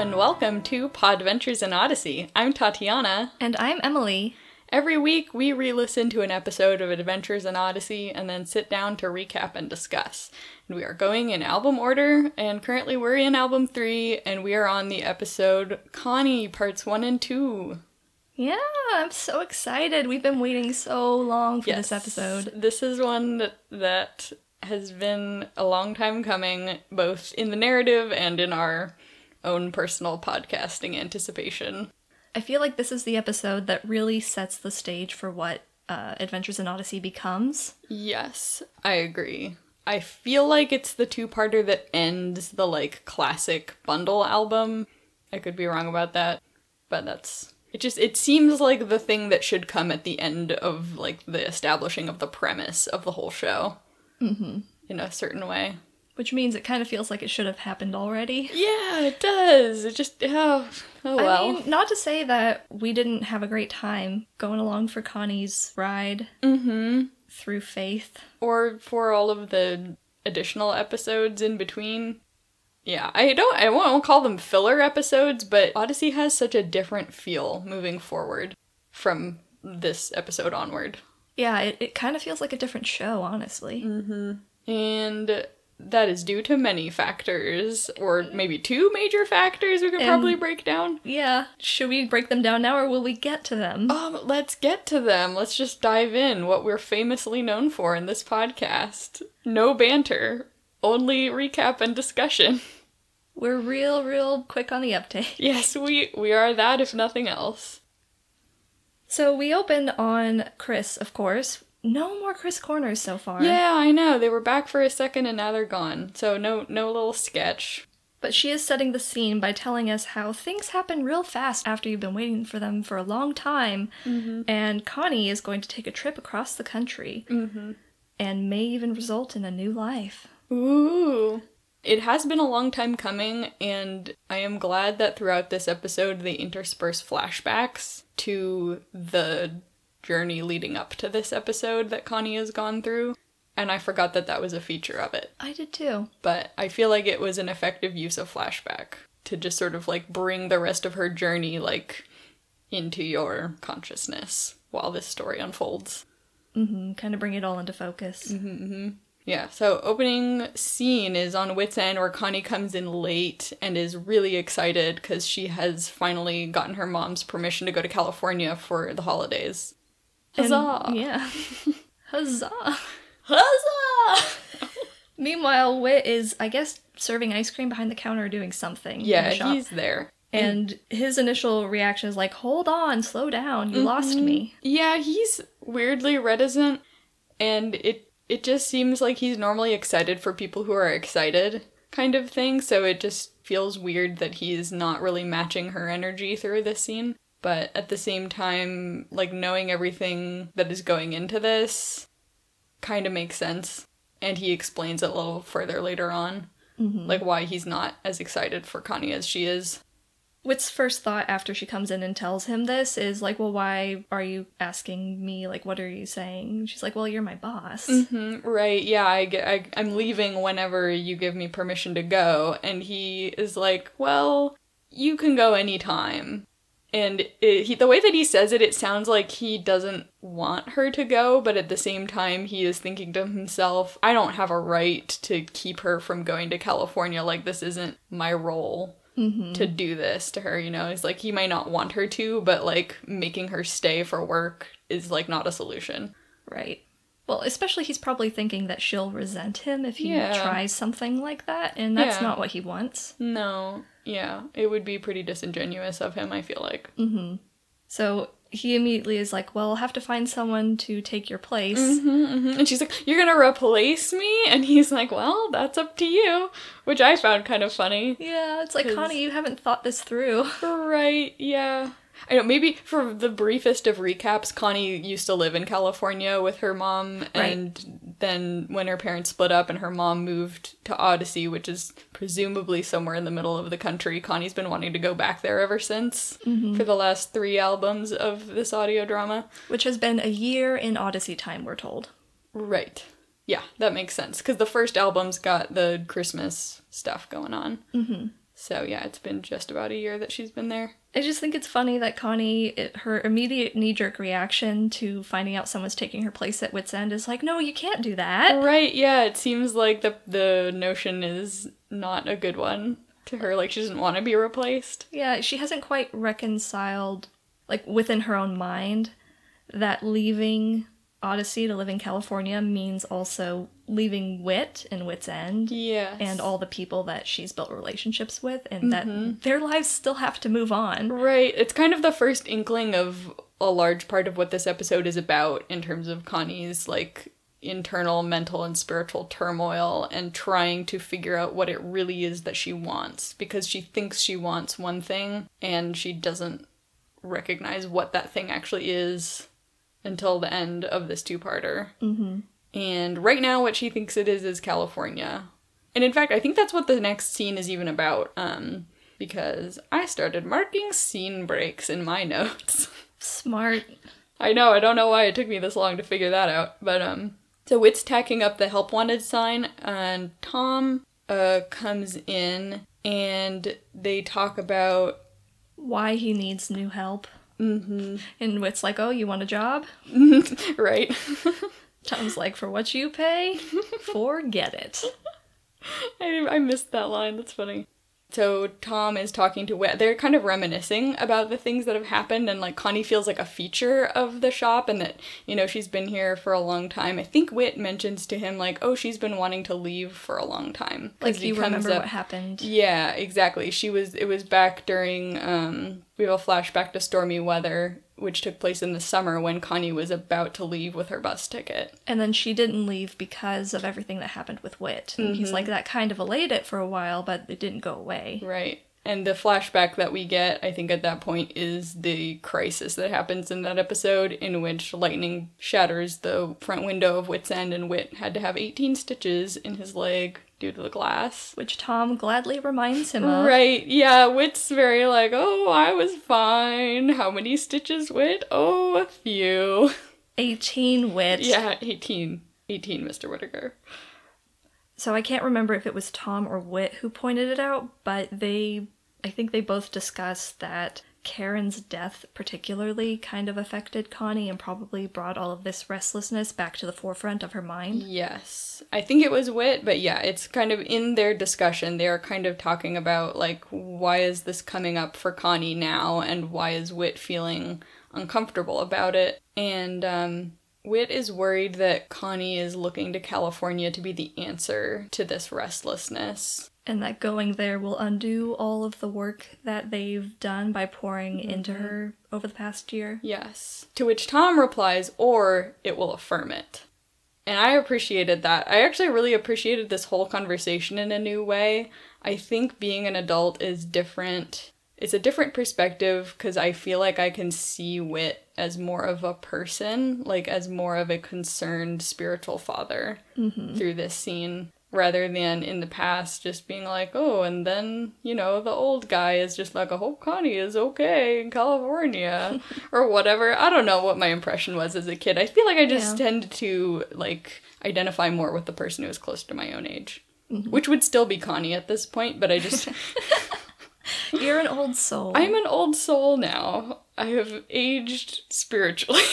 and welcome to Podventures in Odyssey. I'm Tatiana. And I'm Emily. Every week, we re listen to an episode of Adventures in Odyssey and then sit down to recap and discuss. And we are going in album order, and currently we're in album three, and we are on the episode Connie, parts one and two. Yeah, I'm so excited. We've been waiting so long for this episode. This is one that, that has been a long time coming, both in the narrative and in our own personal podcasting anticipation. I feel like this is the episode that really sets the stage for what uh, Adventures in Odyssey becomes. Yes, I agree. I feel like it's the two parter that ends the like classic bundle album. I could be wrong about that, but that's it just it seems like the thing that should come at the end of like the establishing of the premise of the whole show. Mm-hmm. In a certain way. Which means it kind of feels like it should have happened already. Yeah, it does. It just oh, oh well. I mean, not to say that we didn't have a great time going along for Connie's ride mm-hmm. through faith. Or for all of the additional episodes in between. Yeah, I don't I won't call them filler episodes, but Odyssey has such a different feel moving forward from this episode onward. Yeah, it, it kind of feels like a different show, honestly. Mm-hmm. And that is due to many factors, or maybe two major factors we could And- probably break down. Yeah, should we break them down now or will we get to them? Um, let's get to them. Let's just dive in. What we're famously known for in this podcast: no banter, only recap and discussion. We're real, real quick on the uptake. Yes, we we are that, if nothing else. So we open on Chris, of course. No more Chris corners so far. Yeah, I know. They were back for a second and now they're gone. So no no little sketch. But she is setting the scene by telling us how things happen real fast after you've been waiting for them for a long time. And Connie is going to take a trip across the country Mm-hmm. and may even result in a new life. Ooh. It has been a long time coming, and I am glad that throughout this episode they intersperse flashbacks to the journey leading up to this episode that Connie has gone through. And I forgot that that was a feature of it. I did too. But I feel like it was an effective use of flashback to just sort of like bring the rest of her journey like into your consciousness while this story unfolds. hmm Kind of bring it all into focus. Yeah, so opening scene is on Wits End where Connie comes in late and is really excited because she has finally gotten her mom's permission to go to California for the holidays. And- Huzzah! yeah. Huzzah! Huzzah! Meanwhile, Wit is, I guess, serving ice cream behind the counter or doing something. yeah, the he's there. And his initial reaction is like, hold on, slow down, you lost mm-hmm. me. Yeah, he's weirdly reticent and it it just seems like he's normally excited for people who are excited kind of thing, so it just feels weird that he's not really matching her energy through this scene. But at the same time, like knowing everything that is going into this kind of makes sense. And he explains it a little further later on, Mhm. like why he's not as excited for Connie as she is. Wit's first thought after she comes in and tells him this is like, well, why are you asking me? Like, what are you saying? She's like, well, you're my boss. hmm right, yeah, I, get, I, I'm leaving whenever you give me permission to go. And he is like, well, you can go anytime. And it, he, the way that he says it, it sounds like he doesn't want her to go, but at the same time, he is thinking to himself, I don't have a right to keep her from going to California. Like, this isn't my role hmm to do this to her, you know? He's like, he might not want her to, but like, making her stay for work is like not a solution. Right. Well, especially he's probably thinking that she'll resent him if he Yeah. tries something like that, and that's Yeah. not what he wants. No, yeah, it would be pretty disingenuous of him, I feel like. hmm So he immediately is like, well, I'll have to find someone to take your place. Mm-hmm, And she's like, You're gonna replace me? And he's like, Well, that's up to you. Which I found kind of funny. Yeah, it's like, 'Cause- Connie, you haven't thought this through. Right, yeah. I know, maybe for the briefest of recaps, Connie used to live in California with her mom, Right. and then when her parents split up and her mom moved to Odyssey, which is presumably somewhere in the middle of the country, Connie's been wanting to go back there ever since for the last three albums of this audio drama. Which has been a year in Odyssey time, we're told. Right. Yeah, that makes sense because the first album's got the Christmas stuff going on. Mm-hmm. So yeah, it's been just about a year that she's been there. I just think it's funny that Connie, it, her immediate knee jerk reaction to finding out someone's taking her place at Wits End is like, no, you can't do that. Right, yeah, it seems like the the notion is not a good one to her. Like she doesn't want to be replaced. Yeah, she hasn't quite reconciled, like within her own mind, that leaving Odyssey to live in California means also leaving Wit and Wit's End. Yes. And all the people that she's built relationships with, and that their lives still have to move on. Right. It's kind of the first inkling of a large part of what this episode is about in terms of Connie's like internal mental and spiritual turmoil and trying to figure out what it really is that she wants because she thinks she wants one thing and she doesn't recognize what that thing actually is until the end of this two-parter. Mm-hmm. And right now, what she thinks it is is California. And in fact, I think that's what the next scene is even about. Um, because I started marking scene breaks in my notes. Smart. I know, I don't know why it took me this long to figure that out. But um so Wit's tacking up the help wanted sign and Tom uh comes in and they talk about Why he needs new help. mm-hmm, And Wit's like, oh, you want a job? right. Tom's like, for what you pay? Forget it. I, I missed that line. That's funny. So Tom is talking to Wit. They're kind of reminiscing about the things that have happened, and like Connie feels like a feature of the shop, and that you know she's been here for a long time. I think Wit mentions to him like, "Oh, she's been wanting to leave for a long time." Like, you remember up- what happened. Yeah, exactly. She was. It was back during. Um, we have a flashback to stormy weather, which took place in the summer when Connie was about to leave with her bus ticket. And then she didn't leave because of everything that happened with Wit. And he's like, mm-hmm. that kind of allayed it for a while, but it didn't go away. Right. And the flashback that we get, I think at that point, is the crisis that happens in that episode in which lightning shatters the front window of Wit's End and Wit had to have 18 stitches in his leg due to the glass. Which Tom gladly reminds him of. Right, yeah, Wit's very like, oh, I was fine. How many stitches, Wit? Oh, a few. 18 Wit. Yeah, 18. 18, Mr. Whittaker. So I can't remember if it was Tom or Wit who pointed it out, but they, I think they both discussed that Karen's death particularly kind of affected Connie and probably brought all of this restlessness back to the forefront of her mind. Yes. I think it was Wit, but yeah, it's kind of in their discussion. They are kind of talking about, like, why is this coming up for Connie now, and why is Wit feeling uncomfortable about it? And, um, Wit is worried that Connie is looking to California to be the answer to this restlessness. And that going there will undo all of the work that they've done by pouring mm-hmm. into her over the past year. Yes. To which Tom replies, or it will affirm it. And I appreciated that. I actually really appreciated this whole conversation in a new way. I think being an adult is different. It's a different perspective because I feel like I can see Wit as more of a person, like as more of a concerned spiritual father mm-hmm. through this scene, rather than in the past just being like, oh, and then, you know, the old guy is just like, I hope Connie is okay in California or whatever. I don't know what my impression was as a kid. I feel like I just Yeah. tend to like identify more with the person who is close to my own age. Mm-hmm. Which would still be Connie at this point, but I just You're an old soul. I'm an old soul now. I have aged spiritually.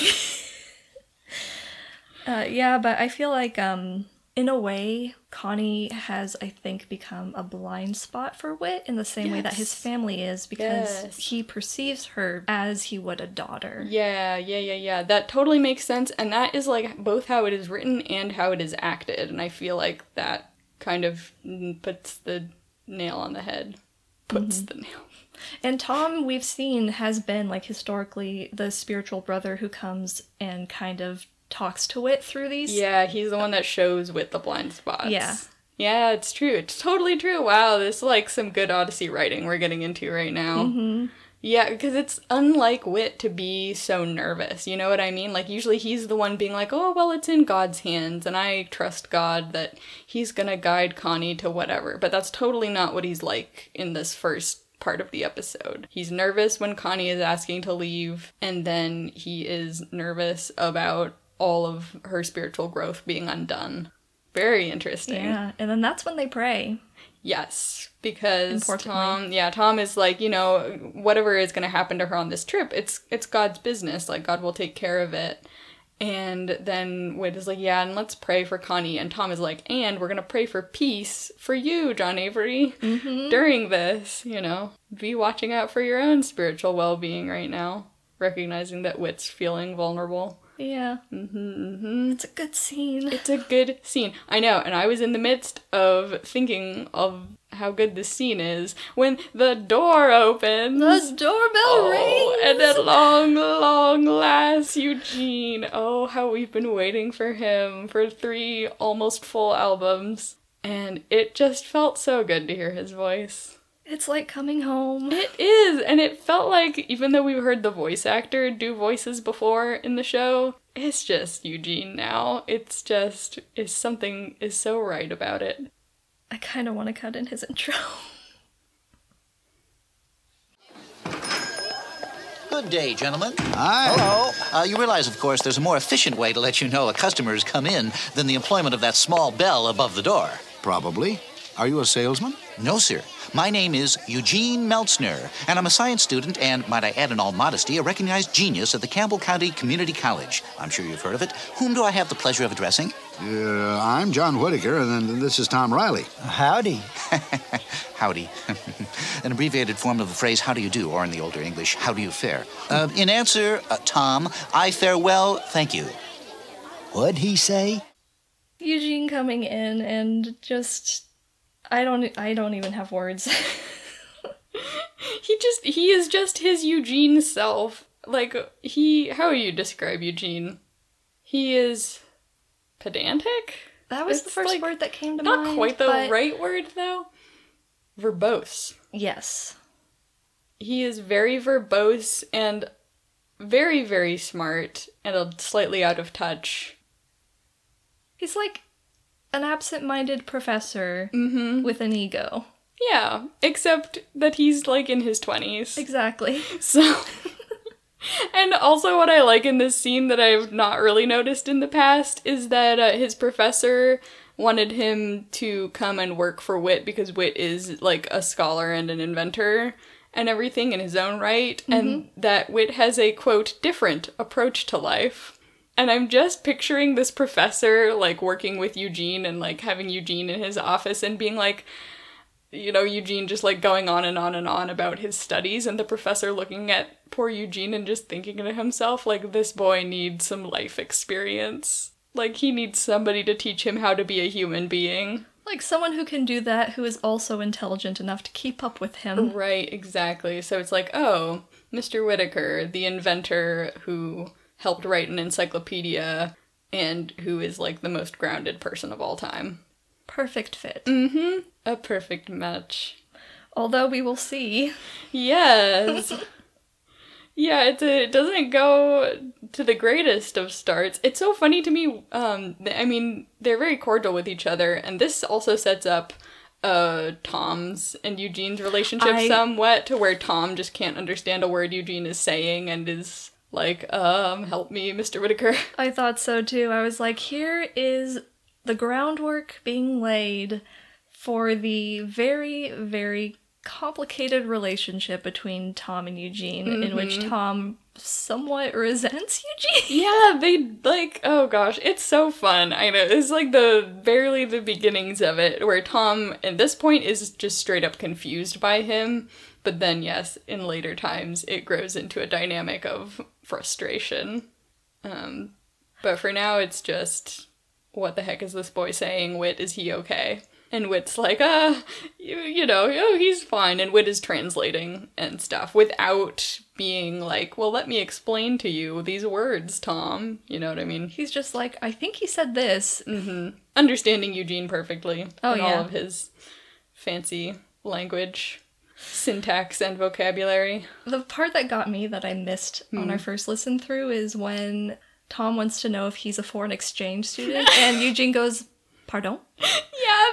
Uh, yeah, but I feel like, um, in a way, Connie has, I think, become a blind spot for Wit in the same way that his family is because Yes. he perceives her as he would a daughter. yeah, yeah, yeah, yeah. That totally makes sense. And that is like both how it is written and how it is acted. And I feel like that kind of mm, puts the nail on the head. Puts the nail. And Tom, we've seen, has been, like, historically the spiritual brother who comes and kind of talks to Wit through these. Yeah, he's the one that shows with the blind spots. Yeah. Yeah, it's true. It's totally true. Wow, this is like some good Odyssey writing we're getting into right now. hmm Yeah, because it's unlike Wit to be so nervous. You know what I mean? Like, usually he's the one being like, oh, well, it's in God's hands, and I trust God that he's gonna guide Connie to whatever. But that's totally not what he's like in this first part of the episode. He's nervous when Connie is asking to leave, and then he is nervous about all of her spiritual growth being undone. Very interesting. Yeah, and then that's when they pray. Yes, because Tom, yeah, Tom is like, you know, whatever is going to happen to her on this trip, it's it's God's business. Like God will take care of it. And then Wade is like, yeah, and let's pray for Connie. And Tom is like, and we're gonna pray for peace for you, John Avery, mm-hmm. during this. You know, be watching out for your own spiritual well-being right now, recognizing that Wit's feeling vulnerable. Yeah. Mm-hmm. It's a good scene. It's a good scene. I know, and I was in the midst of thinking of how good this scene is when the door opens. The doorbell rings. and at long, long last, Eugene. Oh, how we've been waiting for him for three almost full albums. And it just felt so good to hear his voice. It's like coming home. It is, and it felt like even though we've heard the voice actor do voices before in the show, it's just Eugene now. It's just is something is so right about it. I kind of want to cut in his intro. Good day, gentlemen. Hi. Hello. Uh, you realize, of course, there's a more efficient way to let you know a customer has come in than the employment of that small bell above the door. Probably. Are you a salesman? No, sir. My name is Eugene Meltzner, and I'm a science student and, might I add in all modesty, a recognized genius at the Campbell County Community College. I'm sure you've heard of it. Whom do I have the pleasure of addressing? Uh, I'm John Whittaker, and then this is Tom Riley. Howdy. Howdy. An abbreviated form of the phrase, how do you do, or in the older English, how do you fare? Uh, in answer, uh, Tom, I fare well, thank you. What'd he say? Eugene coming in and just I don't I don't even have words. He just he is just his Eugene self. Like he how would you describe Eugene? He is pedantic? that was the first like word that came to Not mind. Not quite the but right word though. Verbose. Yes. He is very verbose and very, very smart and a slightly out of touch. He's like an absent-minded professor Mm-hmm. with an ego. Yeah, except that he's like in his 20s. Exactly. So. and also, what I like in this scene that I've not really noticed in the past is that uh, his professor wanted him to come and work for Wit because Wit is like a scholar and an inventor and everything in his own right, and that Wit has a quote, different approach to life. And I'm just picturing this professor like working with Eugene and like having Eugene in his office and being like, you know, Eugene just like going on and on and on about his studies, and the professor looking at poor Eugene and just thinking to himself, like, this boy needs some life experience. Like, he needs somebody to teach him how to be a human being. Like someone who can do that who is also intelligent enough to keep up with him. Right, exactly. So it's like, oh, Mr. Whittaker, the inventor who helped write an encyclopedia and who is like the most grounded person of all time. Perfect fit. Mm. A perfect match. Although we will see. Yes. yeah, it's a, it doesn't go to the greatest of starts. It's so funny to me. Um, I mean, they're very cordial with each other, and this also sets up uh Tom's and Eugene's relationship I- somewhat to where Tom just can't understand a word Eugene is saying and is like, um, help me, Mr. Whittaker. I thought so too. I was like, here is the groundwork being laid for the very, very complicated relationship between Tom and Eugene, in which Tom somewhat resents Eugene. Yeah, they like oh gosh, it's so fun. I know. It's like the barely the beginnings of it where Tom at this point is just straight up confused by him, but then yes, in later times it grows into a dynamic of frustration. Um but for now it's just what the heck is this boy saying? Wit, is he okay? And Wit's like, uh, you, you know, oh, he's fine. And Wit is translating and stuff without being like, well, let me explain to you these words, Tom. You know what I mean? He's just like, I think he said this. Understanding Eugene perfectly. Oh, yeah. all of his fancy language, syntax, and vocabulary. The part that got me that I missed on our hmm. first listen through is when Tom wants to know if he's a foreign exchange student, and Eugene goes, Pardon? Yeah,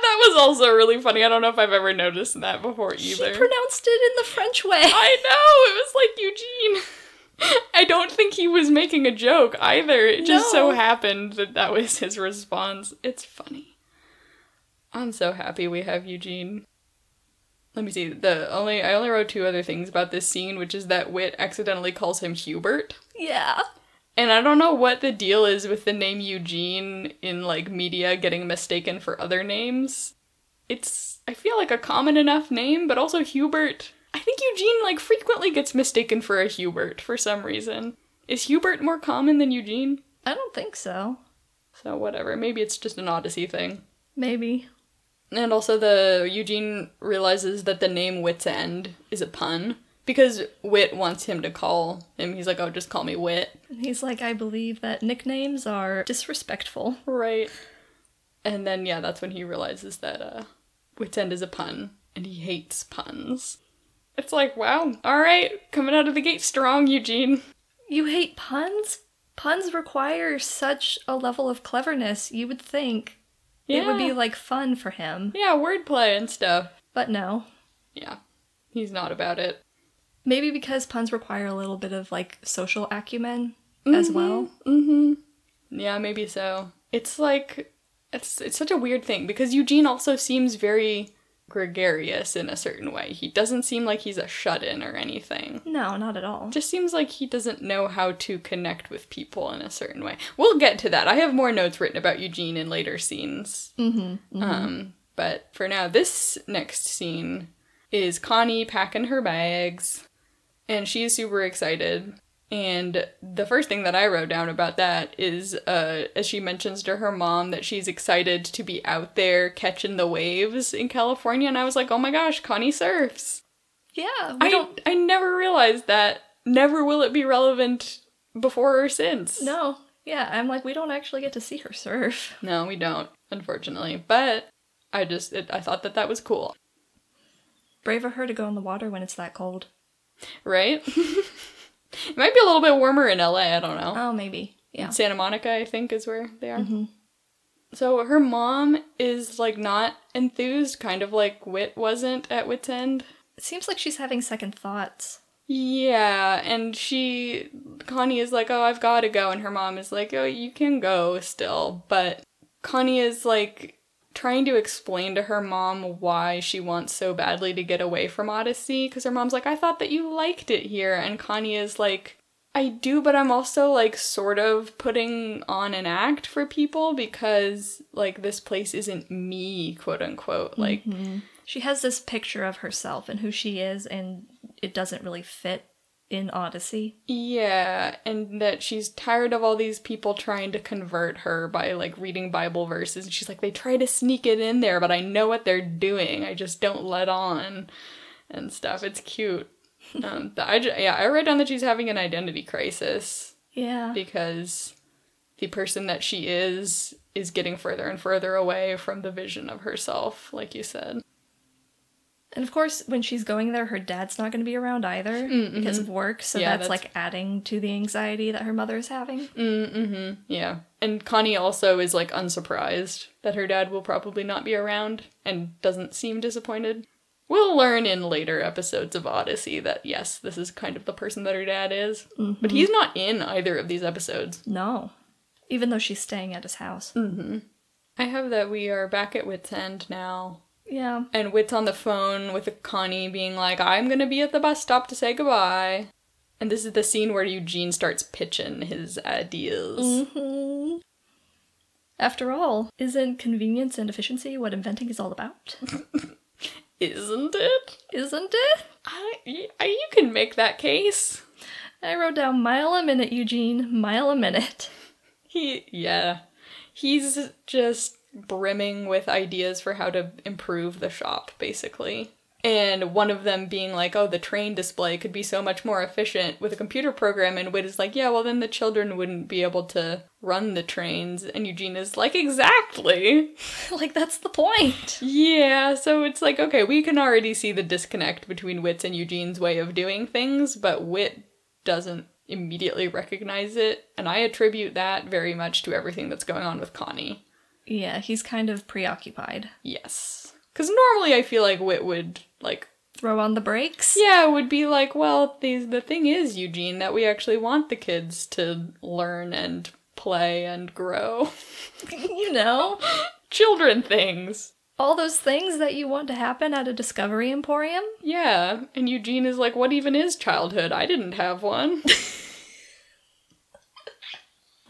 that was also really funny. I don't know if I've ever noticed that before either. He pronounced it in the French way. I know, it was like Eugene. I don't think he was making a joke either. It just so happened that that was his response. It's funny. I'm so happy we have Eugene. Let me see. The only I only wrote two other things about this scene, which is that Wit accidentally calls him Hubert. Yeah. And I don't know what the deal is with the name Eugene in like media getting mistaken for other names. It's I feel like a common enough name, but also Hubert. I think Eugene like frequently gets mistaken for a Hubert for some reason. Is Hubert more common than Eugene? I don't think so. So whatever, maybe it's just an Odyssey thing. Maybe. And also the Eugene realizes that the name Wit's End is a pun because Wit wants him to call him. He's like, "Oh, just call me Wit." And he's like, I believe that nicknames are disrespectful. Right. And then yeah, that's when he realizes that uh Wit's End is a pun and he hates puns. It's like, wow, all right, coming out of the gate strong, Eugene. You hate puns? Puns require such a level of cleverness, you would think. It would be like fun for him. Yeah, wordplay and stuff. But no. Yeah. He's not about it. Maybe because puns require a little bit of like social acumen as well. Mm-hmm. Yeah, maybe so. It's like it's it's such a weird thing because Eugene also seems very gregarious in a certain way. He doesn't seem like he's a shut-in or anything. No, not at all. Just seems like he doesn't know how to connect with people in a certain way. We'll get to that. I have more notes written about Eugene in later scenes. Mm-hmm. Um, but for now, this next scene is Connie packing her bags, and she is super excited. And the first thing that I wrote down about that is, uh, as she mentions to her mom that she's excited to be out there catching the waves in California, and I was like, oh my gosh, Connie surfs. Yeah, I don't. I never realized that. Never will it be relevant before or since. No. Yeah, I'm like, we don't actually get to see her surf. No, we don't, unfortunately. But I just, it, I thought that that was cool. Brave of her to go in the water when it's that cold. right? it might be a little bit warmer in LA, I don't know. Oh, maybe. Yeah. Santa Monica, I think, is where they are. Mhm. So her mom is like not enthused, kind of like Wit wasn't at Wit's End. It seems like she's having second thoughts. Yeah, and she, Connie is like, oh, I've got to go. And her mom is like, oh, you can go still. But Connie is like trying to explain to her mom why she wants so badly to get away from Odyssey. Because her mom's like, I thought that you liked it here. And Connie is like, I do, but I'm also like sort of putting on an act for people because like this place isn't me, quote unquote. Like, mm-hmm. She has this picture of herself and who she is, and it doesn't really fit in Odyssey. Yeah, and that she's tired of all these people trying to convert her by like reading Bible verses. And she's like, they try to sneak it in there, but I know what they're doing. I just don't let on and stuff. It's cute. um, but I yeah, I wrote down that she's having an identity crisis Yeah. because the person that she is is getting further and further away from the vision of herself, like you said. And of course, when she's going there, her dad's not going to be around either because of work, so Yeah, that's, that's- like adding to the anxiety that her mother is having. Mm-hmm. Yeah. And Connie also is like unsurprised that her dad will probably not be around and doesn't seem disappointed. We'll learn in later episodes of Odyssey that yes, this is kind of the person that her dad is. But he's not in either of these episodes. No. Even though she's staying at his house. I have that we are back at Wit's End now. Yeah. And Wit's on the phone with Connie being like, I'm gonna be at the bus stop to say goodbye. And this is the scene where Eugene starts pitching his ideas. hmm After all, isn't convenience and efficiency what inventing is all about? Isn't it? Isn't it? I, y- you can make that case. I wrote down mile a minute, Eugene, mile a minute. He, yeah. He's just brimming with ideas for how to improve the shop, basically. And one of them being like, oh, the train display could be so much more efficient with a computer program. And Wit is like, yeah, well, then the children wouldn't be able to run the trains. And Eugene is like, exactly. like, that's the point. Yeah, so it's like, okay, we can already see the disconnect between Wit's and Eugene's way of doing things, but Wit doesn't immediately recognize it. And I attribute that very much to everything that's going on with Connie. Yeah, he's kind of preoccupied. Yes. Because normally I feel like Wit would, like, Throw on the brakes? yeah, would be like, well, these, the thing is, Eugene, that we actually want the kids to learn and play and grow. you know? Children things. All those things that you want to happen at a Discovery Emporium? Yeah. And Eugene is like, what even is childhood? I didn't have one.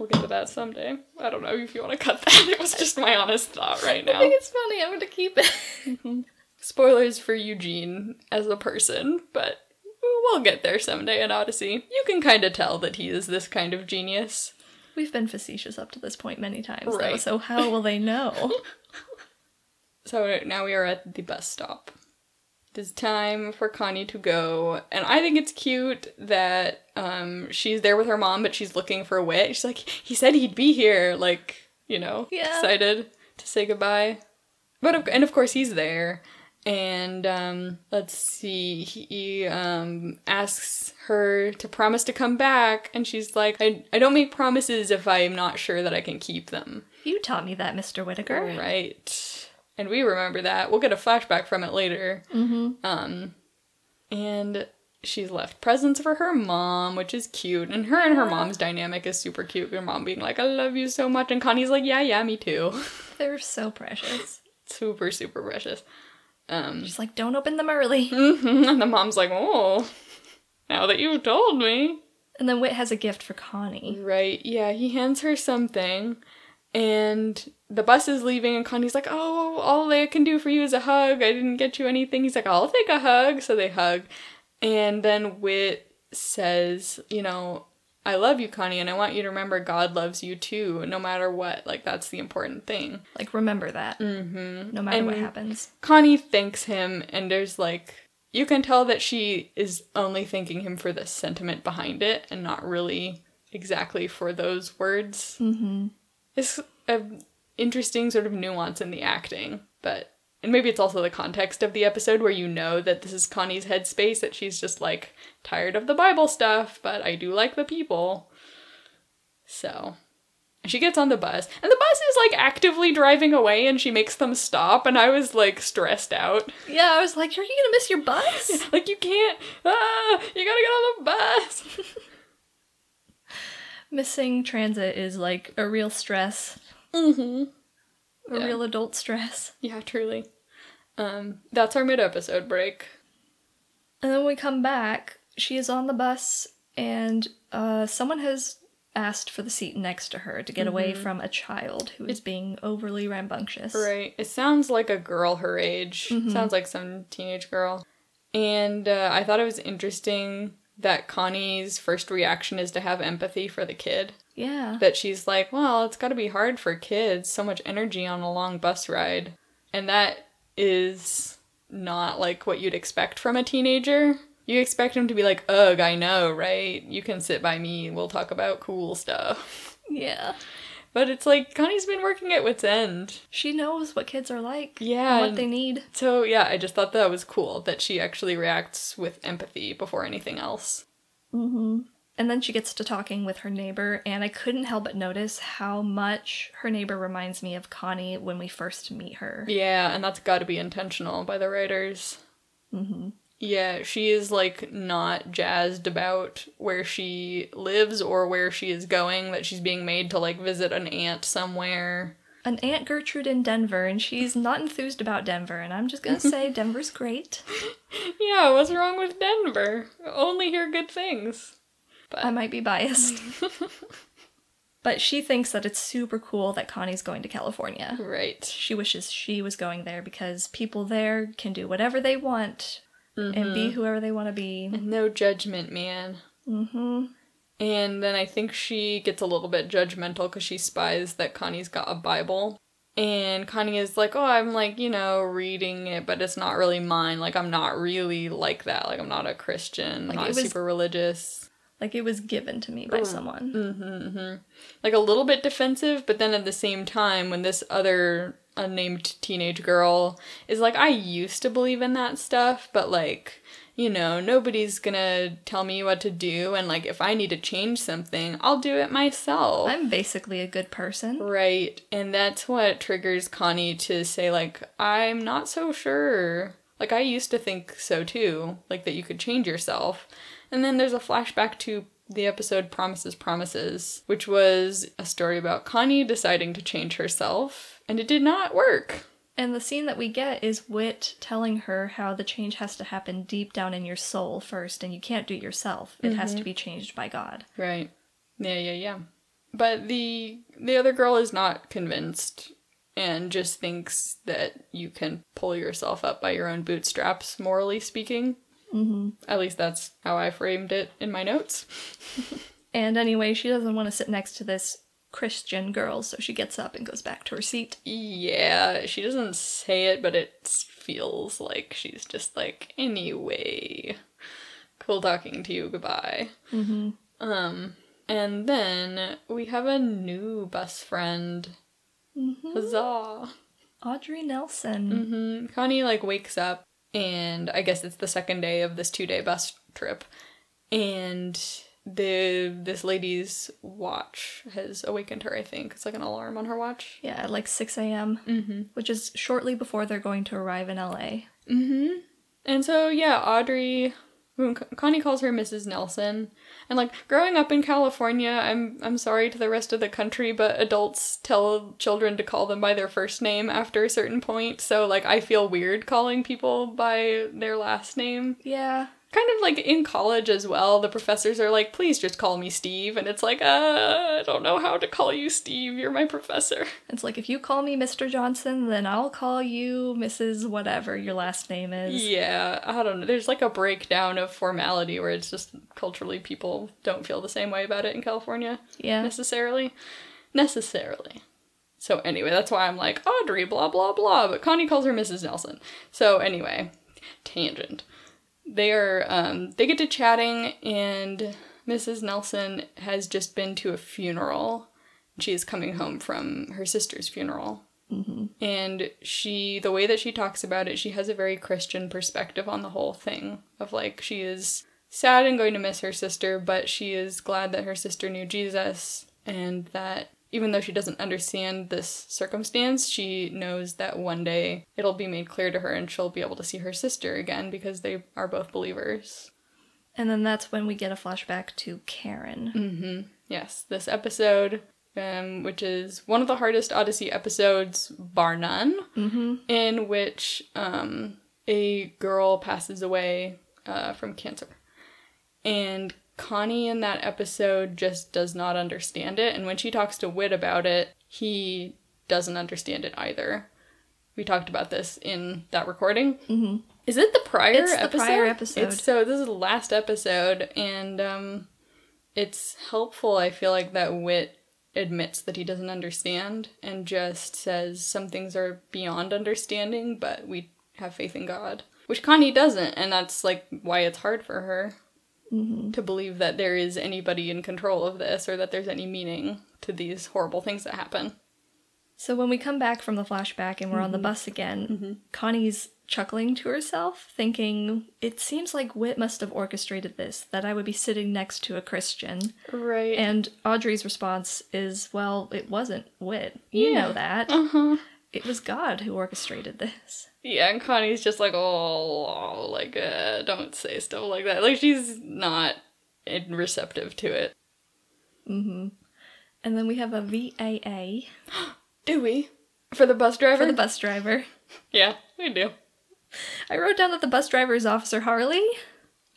we'll get to that someday. I don't know if you want to cut that. It was just my honest thought right now. I think it's funny. I'm going to keep it. Mm-hmm. Spoilers for Eugene as a person, but we'll get there someday in Odyssey. You can kind of tell that he is this kind of genius. We've been facetious up to this point many times, though, Right. so how will they know? So now we are at the bus stop. It is time for Connie to go, and I think it's cute that um, she's there with her mom, but she's looking for Wit. She's like, he said he'd be here, like you know, Yeah. excited to say goodbye. But of, and of course he's there, and um, let's see, he um, asks her to promise to come back, and she's like, I I don't make promises if I'm not sure that I can keep them. you taught me that, Mr. Whittaker. Right. And we remember that. We'll get a flashback from it later. Mm-hmm. Um, and she's left presents for her mom, which is cute. And her and her mom's dynamic is super cute. Her mom being like, I love you so much. And Connie's like, yeah, yeah, me too. They're so precious. super, super precious. Um, She's like, don't open them early. and the mom's like, oh, now that you've told me. And then Wit has a gift for Connie. Right. Yeah, he hands her something and the bus is leaving and Connie's like, "Oh, all I can do for you is a hug. I didn't get you anything." He's like, "I'll take a hug." So they hug. And then Wit says, "You know, I love you, Connie, and I want you to remember God loves you too, no matter what. Like that's the important thing." Like, remember that. Mm-hmm. No matter what happens. Connie thanks him and there's like you can tell that she is only thanking him for the sentiment behind it and not really exactly for those words. Mm-hmm. It's a interesting sort of nuance in the acting, but and maybe it's also the context of the episode where you know that this is Connie's headspace that she's just like tired of the Bible stuff, but I do like the people. So she gets on the bus, and the bus is like actively driving away, and she makes them stop, and I was like stressed out. Yeah, I was like, are you gonna miss your bus? Like, you can't, ah, you gotta get on the bus. Missing transit is like a real stress. mm-hmm. A Yeah. real adult stress. Yeah, truly. Um, that's our mid episode break. And then we come back, she is on the bus, and uh, someone has asked for the seat next to her to get away from a child who is being overly rambunctious. Right. It sounds like a girl her age. Sounds like some teenage girl. And uh, I thought it was interesting that Connie's first reaction is to have empathy for the kid. Yeah. That she's like, well, it's gotta be hard for kids, so much energy on a long bus ride. And that is not like what you'd expect from a teenager. You expect him to be like, ugh, I know, right? You can sit by me, we'll talk about cool stuff. Yeah. But it's like, Connie's been working at wit's end. She knows what kids are like. Yeah, and What they need. So yeah, I just thought that was cool that she actually reacts with empathy before anything else. And then she gets to talking with her neighbor, and I couldn't help but notice how much her neighbor reminds me of Connie when we first meet her. Yeah, and that's got to be intentional by the writers. Mm-hmm. Yeah, she is like not jazzed about where she lives or where she is going. That she's being made to like visit an aunt somewhere. An Aunt Gertrude in Denver, and she's not enthused about Denver, and I'm just gonna say Denver's great. Yeah, what's wrong with Denver? Only hear good things. But I might be biased. but she thinks that it's super cool that Connie's going to California. Right. She wishes she was going there because people there can do whatever they want and be mm-hmm. whoever they want to be. And No judgment, man. Mm-hmm. And then I think she gets a little bit judgmental because she spies that Connie's got a Bible. And Connie is like, oh, I'm like, you know, reading it, but it's not really mine. Like, I'm not really like that. Like, I'm not a Christian. Like, I'm not was- super religious. Like it was given to me by mm. someone. Mm-hmm, mm-hmm. Like, a little bit defensive, but then at the same time, when this other unnamed teenage girl is like, I used to believe in that stuff, but like, you know, nobody's gonna tell me what to do. And like, if I need to change something, I'll do it myself. I'm basically a good person. Right. And that's what triggers Connie to say, like, I'm not so sure. Like, I used to think so too, like that you could change yourself. And then there's a flashback to the episode Promises, Promises, which was a story about Connie deciding to change herself, and it did not work. And the scene that we get is Wit telling her how the change has to happen deep down in your soul first, and you can't do it yourself. It has to be changed by God. Right. Yeah, yeah, yeah. But the the other girl is not convinced and just thinks that you can pull yourself up by your own bootstraps, morally speaking. Mm-hmm. At least that's how I framed it in my notes. And anyway, she doesn't want to sit next to this Christian girl, so she gets up and goes back to her seat. Yeah, she doesn't say it, but it feels like she's just like, anyway, cool talking to you, goodbye. Mm-hmm. Um, and then we have a new best friend. Huzzah! Audrey Nelson. hmm Connie like wakes up, and I guess it's the second day of this two day bus trip, and the this lady's watch has awakened her. I think it's like an alarm on her watch. Yeah, at like 6 a.m., Mm-hmm. which is shortly before they're going to arrive in LA. And so yeah, Audrey, Connie calls her Mrs. Nelson, and like growing up in California, I'm I'm sorry to the rest of the country, but adults tell children to call them by their first name after a certain point. So like I feel weird calling people by their last name. Yeah. Kind of like in college as well, the professors are like, "Please just call me Steve," and it's like, uh, I don't know how to call you Steve. You're my professor. It's like if you call me Mr. Johnson, then I'll call you Mrs. whatever your last name is. Yeah, I don't know. There's like a breakdown of formality where it's just culturally people don't feel the same way about it in California Yeah. necessarily. Necessarily. So anyway, that's why I'm like Audrey, blah blah blah. But Connie calls her Mrs. Nelson. So anyway, tangent. They are um they get to chatting and Mrs. Nelson has just been to a funeral. She is coming home from her sister's funeral. And she, the way that she talks about it, she has a very Christian perspective on the whole thing. Of like, she is sad and going to miss her sister, but she is glad that her sister knew Jesus and that even though she doesn't understand this circumstance, she knows that one day it'll be made clear to her and she'll be able to see her sister again because they are both believers. And then that's when we get a flashback to Karen. Mm-hmm. Yes, this episode, um, which is one of the hardest Odyssey episodes, bar none, in which um, a girl passes away uh, from cancer. And Connie in that episode just does not understand it. And when she talks to Wit about it, he doesn't understand it either. We talked about this in that recording. Mm-hmm. Is it the prior It's the episode? prior episode. It's, so this is the last episode, and um, it's helpful. I feel like that Wit admits that he doesn't understand and just says some things are beyond understanding, but we have faith in God, which Connie doesn't, and that's like why it's hard for her Mm-hmm. to believe that there is anybody in control of this or that there's any meaning to these horrible things that happen. So when we come back from the flashback and we're on the mm-hmm. bus again, mm-hmm. Connie's chuckling to herself, thinking, it seems like Wit must have orchestrated this, that I would be sitting next to a Christian. Right. And Audrey's response is, well, it wasn't Wit. You Yeah. know that. uh-huh. It was God who orchestrated this. Yeah, and Connie's just like, oh, like, uh, don't say stuff like that. Like, she's not in- receptive to it. Mm-hmm. And then we have a VAA Do we? For the bus driver? for the bus driver. Yeah, we do. I wrote down that the bus driver is Officer Harley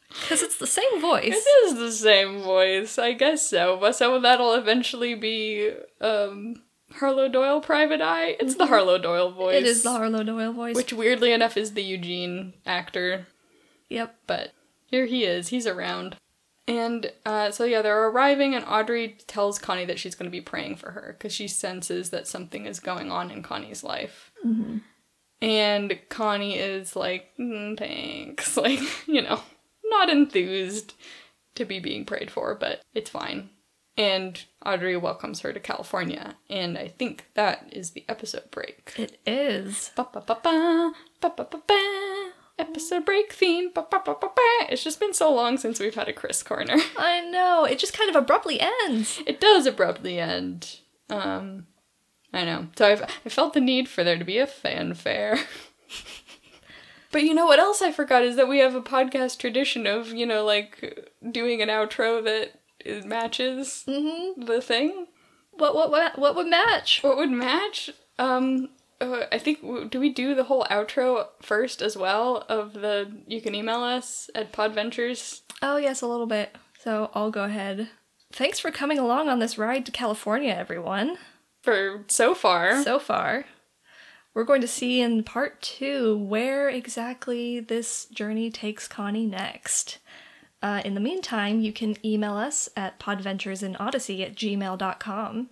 because it's the same voice. It is the same voice, I guess so. But so that'll eventually be um Harlow Doyle Private Eye. It's the Harlow Doyle voice. It is the Harlow Doyle voice. which weirdly enough is the Eugene actor, yep. but here he is. He's around. And uh, so yeah, they're arriving, and Audrey tells Connie that she's going to be praying for her because she senses that something is going on in Connie's life. And Connie is like, mm, thanks, like you know, not enthused to be being prayed for, but it's fine. And Audrey welcomes her to California, and I think that is the episode break. It is. Ba ba ba ba ba ba ba ba. Episode break theme. Ba ba ba ba ba. It's just been so long since we've had a Chris corner. I know. It just kind of abruptly ends. It does abruptly end. Um, I know. So I've I felt the need for there to be a fanfare. but you know what else I forgot is that we have a podcast tradition of you know like doing an outro that is, matches the thing. What what what what would match? What would match? Um, uh, I think do we do the whole outro first as well of the you can email us at podventures. Oh, yes, a little bit. So I'll go ahead. Thanks for coming along on this ride to California, everyone. For so far, So far, we're going to see in part two where exactly this journey takes Connie next. Uh, in the meantime, you can email us at podventuresinodyssey at gmail.com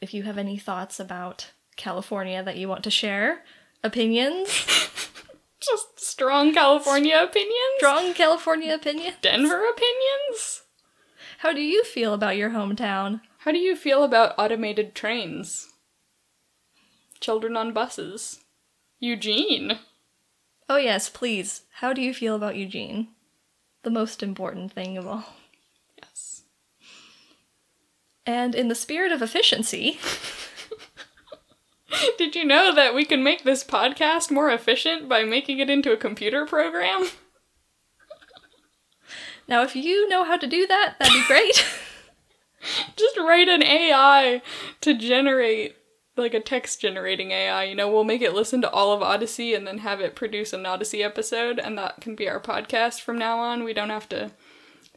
if you have any thoughts about California that you want to share, opinions, just strong California opinions, strong California opinion. Denver opinions. How do you feel about your hometown? How do you feel about automated trains? Children on buses. Eugene. Oh, yes, please. How do you feel about Eugene? The most important thing of all. Yes. And in the spirit of efficiency, Did you know that we can make this podcast more efficient by making it into a computer program? now if you know how to do that, that'd be great. Just write an AI to generate like a text generating AI, you know, we'll make it listen to all of Odyssey and then have it produce an Odyssey episode and that can be our podcast from now on. We don't have to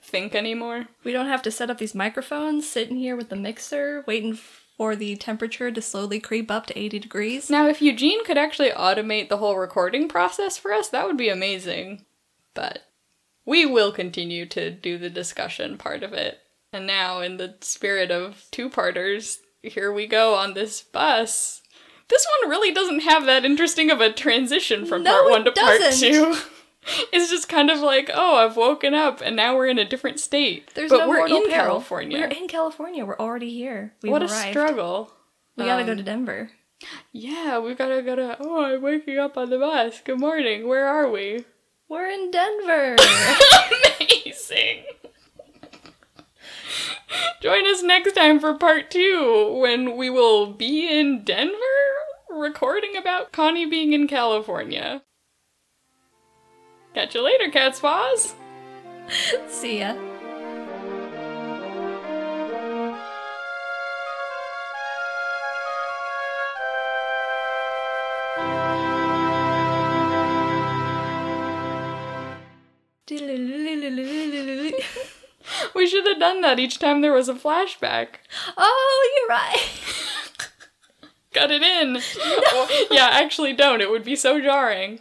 think anymore. we don't have to set up these microphones, sitting here with the mixer, waiting for the temperature to slowly creep up to 80 degrees. Now, if Eugene could actually automate the whole recording process for us, that would be amazing. But we will continue to do the discussion part of it. And now, in the spirit of two parters, here we go on this bus. This one really doesn't have that interesting of a transition from No, part one to part doesn't. two. It's just kind of like, oh, I've woken up and now we're in a different state. There's but no we're in peril. California. We're in California. We're already here. We've what a arrived. struggle. We gotta go Um, to Denver. Yeah, we gotta go to. Oh, I'm waking up on the bus. Good morning. Where are we? We're in Denver. Amazing. Join us next time for part two when we will be in Denver recording about Connie being in California. Catch you later, Cat's Paws. See ya. We should have done that each time there was a flashback. Oh, you're right. Cut it in. Or- yeah, actually, don't. It would be so jarring.